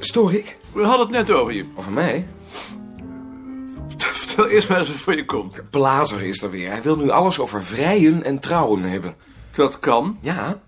Stoor ik? We hadden het net over je. Over mij? Vertel eerst maar eens wat voor je komt. Blazer is er weer. Hij wil nu alles over vrijen en trouwen hebben. Dat kan, Ja,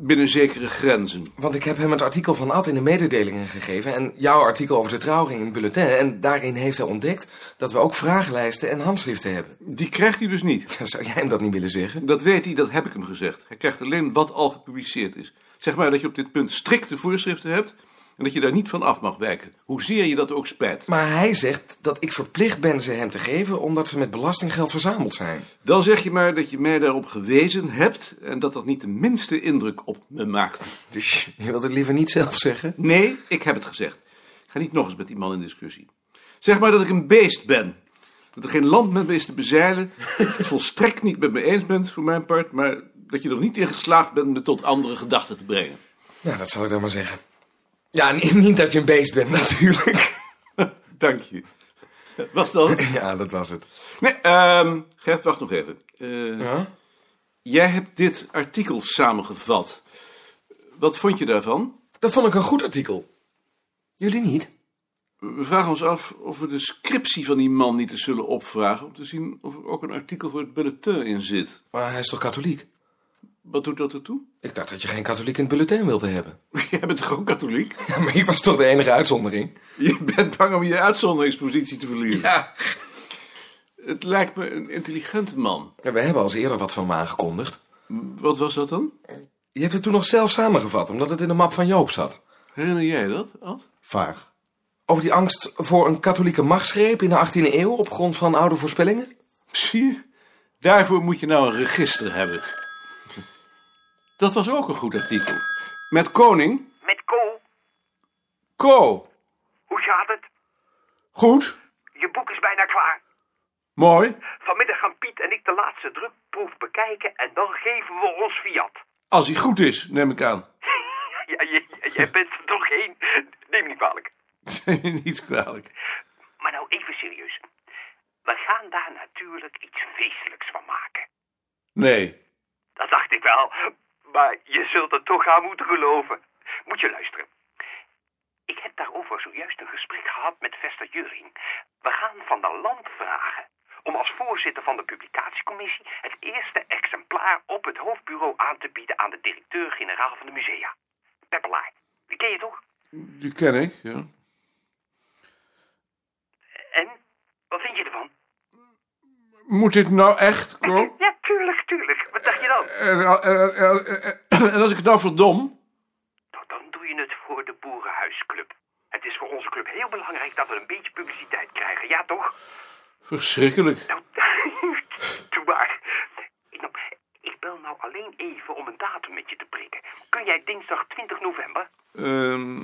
binnen zekere grenzen. want ik heb hem het artikel van Ad in de mededelingen gegeven... en jouw artikel over de trouwring in het bulletin. En daarin heeft hij ontdekt dat we ook vragenlijsten en handschriften hebben. Die krijgt hij dus niet. Zou jij hem dat niet willen zeggen? Dat weet hij, dat heb ik hem gezegd. Hij krijgt alleen wat al gepubliceerd is. Zeg maar dat je op dit punt strikte voorschriften hebt... en dat je daar niet van af mag wijken. Hoezeer je dat ook spijt. Maar hij zegt dat ik verplicht ben ze hem te geven... omdat ze met belastinggeld verzameld zijn. Dan zeg je maar dat je mij daarop gewezen hebt... en dat dat niet de minste indruk op me maakt. Dus je wilt het liever niet zelf zeggen? Nee, ik heb het gezegd. Ik ga niet nog eens met die man in discussie. Zeg maar dat ik een beest ben. Dat er geen land met me is te bezeilen. Het volstrekt niet met me eens bent, voor mijn part... maar dat je er niet in geslaagd bent me tot andere gedachten te brengen. Ja, dat zal ik dan maar zeggen. Ja, niet, niet dat je een beest bent, natuurlijk. Dank je. Was dat? Ja, dat was het. Nee, ehm Gert, wacht nog even. Eh, Ja? Jij hebt dit artikel samengevat. Wat vond je daarvan? Dat vond ik een goed artikel. Jullie niet? We vragen ons af of we de scriptie van die man niet eens zullen opvragen... om te zien of er ook een artikel voor het bulletin in zit. Maar hij is toch katholiek? Wat doet dat ertoe? Ik dacht dat je geen katholiek in het bulletin wilde hebben. Jij bent toch ook katholiek? Ja, maar ik was toch de enige uitzondering? Je bent bang om je uitzonderingspositie te verliezen. Ja. Het lijkt me een intelligente man. ja. We hebben al eerder wat van me aangekondigd. Wat was dat dan? Je hebt het toen nog zelf samengevat, omdat het in de map van Joop zat. Herinner jij dat, Ad? Vaag. Over die angst voor een katholieke machtsgreep in de 18e eeuw op grond van oude voorspellingen? Zie je? Daarvoor moet je nou een register hebben. Dat was ook een goed artikel. Met koning? Met Ko, Ko. hoe gaat het? Goed. Je boek is bijna klaar. Mooi. Vanmiddag gaan Piet en ik de laatste drukproef bekijken en dan geven we ons fiat. Als hij goed is, neem ik aan. Ja, je- jij bent er toch heen. Neem me niet kwalijk. Niet kwalijk. Maar nou even serieus. We gaan daar natuurlijk iets feestelijks van maken. Nee. Dat dacht ik wel. Maar je zult er toch aan moeten geloven. Moet je luisteren. Ik heb daarover zojuist een gesprek gehad met Vester Juring. We gaan van de land vragen om als voorzitter van de publicatiecommissie het eerste exemplaar op het hoofdbureau aan te bieden aan de directeur-generaal van de musea. Peppelaar. Die ken je toch? Die ken ik, ja. En? Wat vind je ervan? Moet dit nou echt, Ko? Ja, tuurlijk, tuurlijk. Wat dacht je dan? En, en- en- en- als ik het nou verdom? Nou, dan doe je het voor de Boerenhuisclub. Het is voor onze club heel belangrijk dat we een beetje publiciteit krijgen, ja toch? Verschrikkelijk. Nou, doe maar. Ik, nou, ik bel nou alleen even om een datum met je te prikken. Kun jij dinsdag 20 november? Ehm,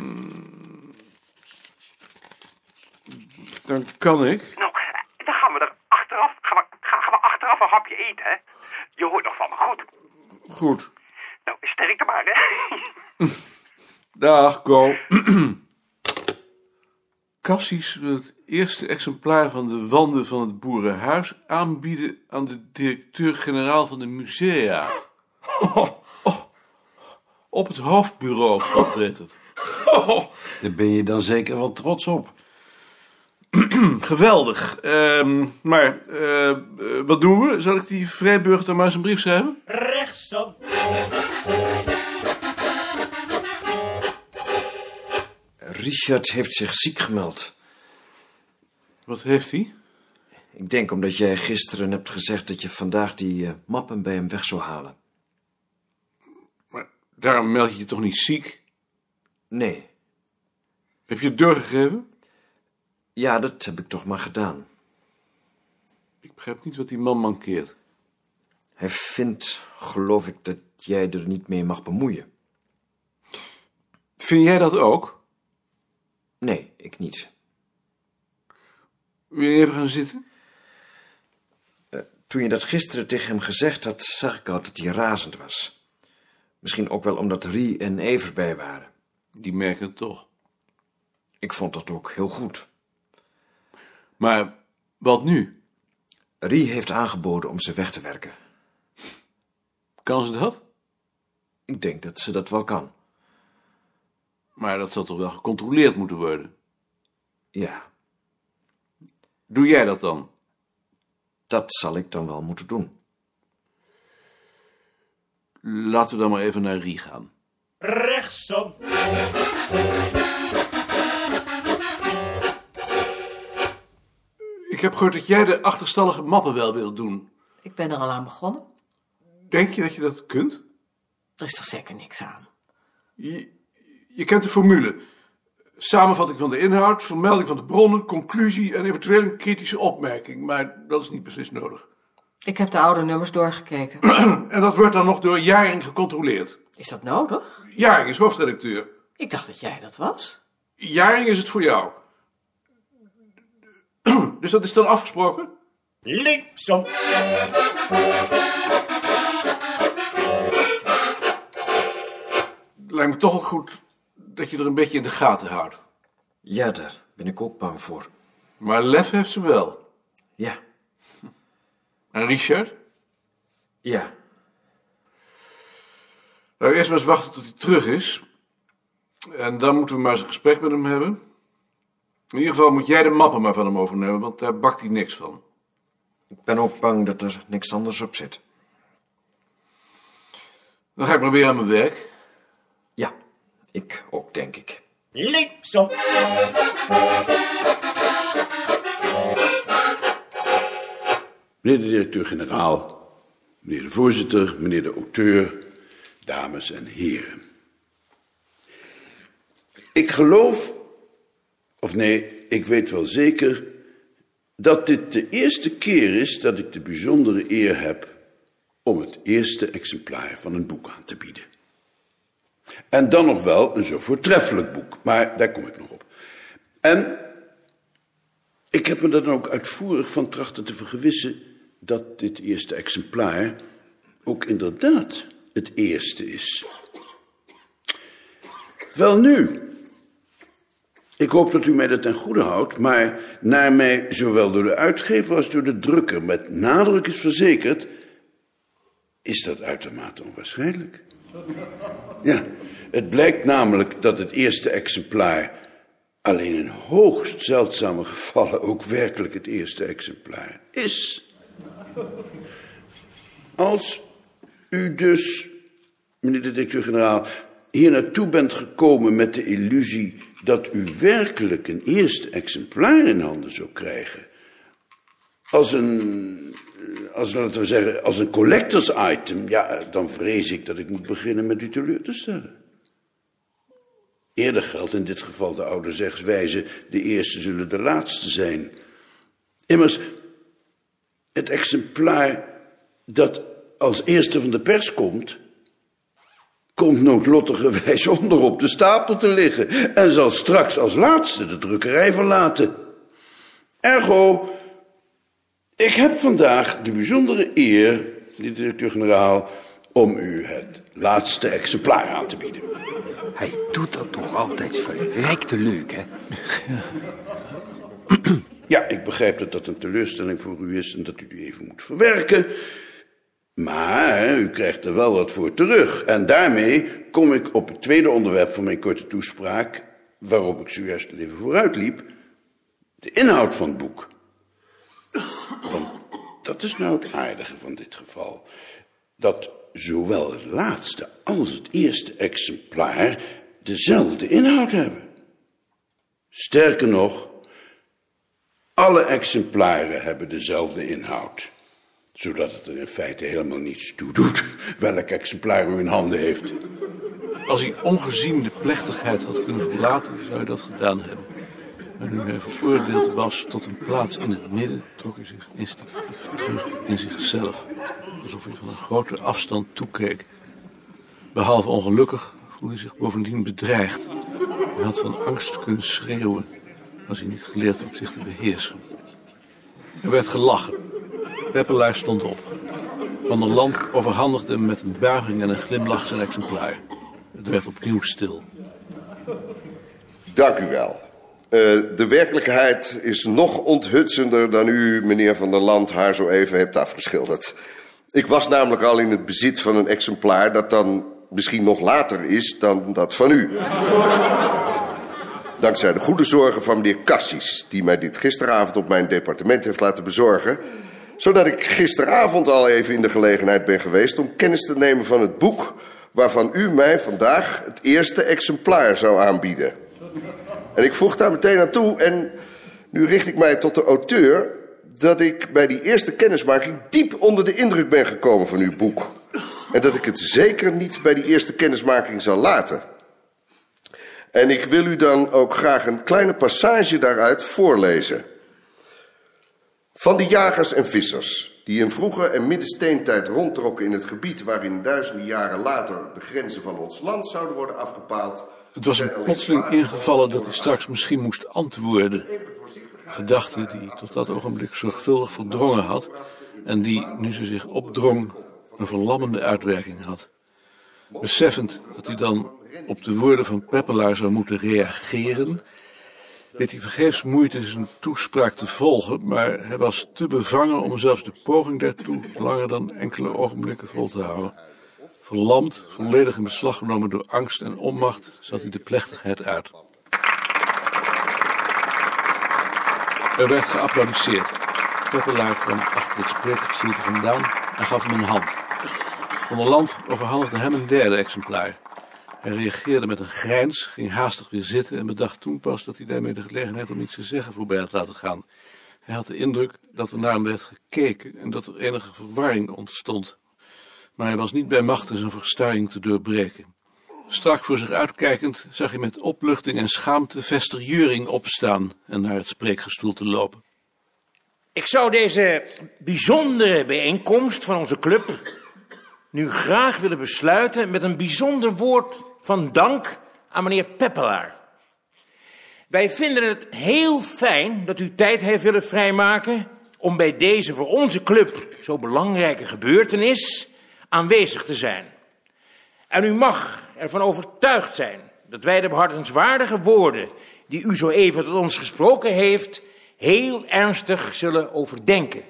dan kan ik. Nou, dan gaan we er achteraf, gaan we, gaan we achteraf een hapje eten, hè? Je hoort nog van me, goed? Goed. Nou, sterkte maar, hè? Dag, Ko. Cassius wil het eerste exemplaar van de wanden van het boerenhuis aanbieden aan de directeur-generaal van de musea. Oh, op het hoofdbureau opletten. Daar ben je dan zeker wel trots op. Geweldig. Ehm, maar eh, wat doen we? Zal ik die vrijburger dan maar eens een brief schrijven? Rechtsop. Richard heeft zich ziek gemeld. Wat heeft hij? Ik denk omdat jij gisteren hebt gezegd dat je vandaag die eh, mappen bij hem weg zou halen. Maar daarom meld je je toch niet ziek? Nee. Heb je het doorgegeven? Ja, dat heb ik toch maar gedaan. Ik begrijp niet wat die man mankeert. Hij vindt, geloof ik, dat jij er niet mee mag bemoeien. Vind jij dat ook? Nee, ik niet. Wil je even gaan zitten? Toen je dat gisteren tegen hem gezegd had, zag ik al dat hij razend was. Misschien ook wel omdat Rie en Ever bij waren. Die merken het toch. Ik vond dat ook heel goed. Maar wat nu? Rie heeft aangeboden om ze weg te werken. Kan ze dat? Ik denk dat ze dat wel kan. Maar dat zal toch wel gecontroleerd moeten worden? Ja, Doe jij dat dan? dat zal ik dan wel moeten doen. Laten we dan maar even naar Rie gaan. Rechtsom. Heb gehoord dat jij de achterstallige mappen wel wilt doen. Ik ben er al aan begonnen. Denk je dat je dat kunt? Er is toch zeker niks aan. Je, je kent de formule. Samenvatting van de inhoud, vermelding van de bronnen, conclusie en eventueel een kritische opmerking. Maar dat is niet precies nodig. Ik heb de oude nummers doorgekeken. En dat wordt dan nog door Jaring gecontroleerd. Is dat nodig? Jaring is hoofdredacteur. Ik dacht dat jij dat was. Jaring is het voor jou. Dus dat is dan afgesproken? Linksom. Lijkt me toch wel goed dat je er een beetje in de gaten houdt. Ja, daar ben ik ook bang voor. Maar lef heeft ze wel. Ja, En Richard? ja. Nou, eerst maar eens wachten tot hij terug is. En dan moeten we maar eens een gesprek met hem hebben. In ieder geval moet jij de mappen maar van hem overnemen, want daar bakt hij niks van. Ik ben ook bang dat er niks anders op zit. Dan ga ik maar weer aan mijn werk. Ja, ik ook, denk ik. Linksom. Meneer de directeur-generaal, meneer de voorzitter, meneer de auteur, dames en heren. Ik geloof, of nee, ik weet wel zeker, dat dit de eerste keer is dat ik de bijzondere eer heb om het eerste exemplaar van een boek aan te bieden. En dan nog wel een zo voortreffelijk boek, maar daar kom ik nog op. En ik heb me dan ook uitvoerig van trachten te vergewissen dat dit eerste exemplaar ook inderdaad het eerste is. Wel nu, ik hoop dat u mij dat ten goede houdt, maar naar mij zowel door de uitgever als door de drukker met nadruk is verzekerd, is dat uitermate onwaarschijnlijk. Ja, het blijkt namelijk dat het eerste exemplaar alleen in hoogst zeldzame gevallen ook werkelijk het eerste exemplaar is. Als u dus, meneer de directeur-generaal, hier naartoe bent gekomen met de illusie dat u werkelijk een eerste exemplaar in handen zou krijgen, als een, als, laten we zeggen, als een collectors item, ja, dan vrees ik dat ik moet beginnen met u teleur te stellen. Eerder geldt in dit geval de oude zegswijze, de eerste zullen de laatste zijn. Immers, het exemplaar dat als eerste van de pers komt, komt noodlottigerwijs onder op de stapel te liggen en zal straks als laatste de drukkerij verlaten. Ergo, ik heb vandaag de bijzondere eer, de directeur-generaal, om u het laatste exemplaar aan te bieden. Hij doet dat toch altijd verrijkte leuk, hè? Ja, ik begrijp dat dat een teleurstelling voor u is en dat u die even moet verwerken. Maar u krijgt er wel wat voor terug. En daarmee kom ik op het tweede onderwerp van mijn korte toespraak, waarop ik zojuist even vooruit liep. De inhoud van het boek. Want dat is nou het aardige van dit geval. Dat zowel het laatste als het eerste exemplaar dezelfde inhoud hebben. Sterker nog, alle exemplaren hebben dezelfde inhoud. Zodat het er in feite helemaal niets toe doet welk exemplaar u in handen heeft. Als hij ongezien de plechtigheid had kunnen verlaten, zou hij dat gedaan hebben. Maar nu hij veroordeeld was tot een plaats in het midden, trok hij zich instinctief terug in zichzelf. Alsof hij van een grote afstand toekeek. Behalve ongelukkig voelde hij zich bovendien bedreigd. Hij had van angst kunnen schreeuwen als hij niet geleerd had zich te beheersen. Er werd gelachen. Peppelaar stond op. Van der Land overhandigde met een buiging en een glimlach zijn exemplaar. Het werd opnieuw stil. Dank u wel. Eh, de werkelijkheid is nog onthutsender dan u, meneer Van der Land, haar zo even hebt afgeschilderd. Ik was namelijk al in het bezit van een exemplaar dat dan misschien nog later is dan dat van u. Dankzij de goede zorgen van meneer Cassis, die mij dit gisteravond op mijn departement heeft laten bezorgen, zodat ik gisteravond al even in de gelegenheid ben geweest om kennis te nemen van het boek waarvan u mij vandaag het eerste exemplaar zou aanbieden. En ik voeg daar meteen aan toe, en nu richt ik mij tot de auteur, dat ik bij die eerste kennismaking diep onder de indruk ben gekomen van uw boek. En dat ik het zeker niet bij die eerste kennismaking zal laten. En ik wil u dan ook graag een kleine passage daaruit voorlezen. Van de jagers en vissers, die in vroege en middensteentijd rondtrokken in het gebied waarin duizenden jaren later de grenzen van ons land zouden worden afgepaald. Het was hem plotseling ingevallen dat hij straks misschien moest antwoorden. Gedachte die hij tot dat ogenblik zorgvuldig verdrongen had en die, nu ze zich opdrong, een verlammende uitwerking had. Beseffend dat hij dan op de woorden van Peppelaar zou moeten reageren, deed hij vergeefs moeite zijn toespraak te volgen, maar hij was te bevangen om zelfs de poging daartoe langer dan enkele ogenblikken vol te houden. Verlamd, volledig in beslag genomen door angst en onmacht, zat hij de plechtigheid uit. Er werd geapplaudisseerd. Peppelaar kwam achter het spreekgestoelte vandaan en gaf hem een hand. Van Land overhandigde hem een derde exemplaar. Hij reageerde met een grijns, ging haastig weer zitten en bedacht toen pas dat hij daarmee de gelegenheid om iets te zeggen voorbij had laten gaan. Hij had de indruk dat er naar hem werd gekeken en dat er enige verwarring ontstond. Maar hij was niet bij machten zijn verstarring te doorbreken. Strak voor zich uitkijkend zag hij met opluchting en schaamte Vester Juring opstaan en naar het spreekgestoelte lopen. Ik zou deze bijzondere bijeenkomst van onze club nu graag willen besluiten met een bijzonder woord van dank aan meneer Peppelaar. Wij vinden het heel fijn dat u tijd heeft willen vrijmaken om bij deze voor onze club zo belangrijke gebeurtenis aanwezig te zijn. En u mag ervan overtuigd zijn dat wij de behartenswaardige woorden die u zo even tot ons gesproken heeft, heel ernstig zullen overdenken.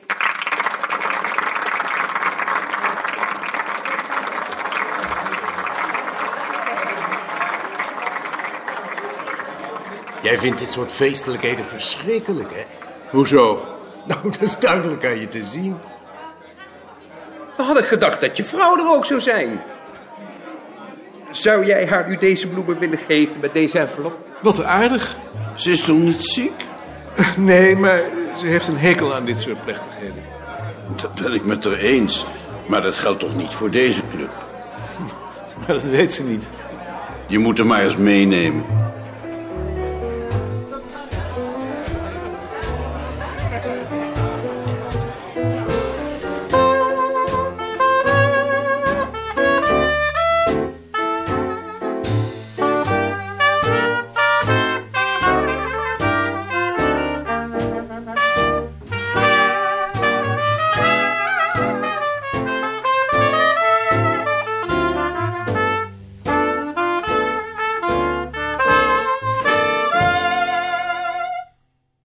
Jij vindt dit soort feestelijkheden verschrikkelijk, hè? Hoezo? Nou, dat is duidelijk aan je te zien. We hadden gedacht dat je vrouw er ook zou zijn. Zou jij haar nu deze bloemen willen geven met deze envelop? Wat aardig. Ze is toch niet ziek? Nee, maar ze heeft een hekel aan dit soort plechtigheden. Dat ben ik met haar eens. Maar dat geldt toch niet voor deze club? Maar dat weet ze niet. Je moet hem maar eens meenemen.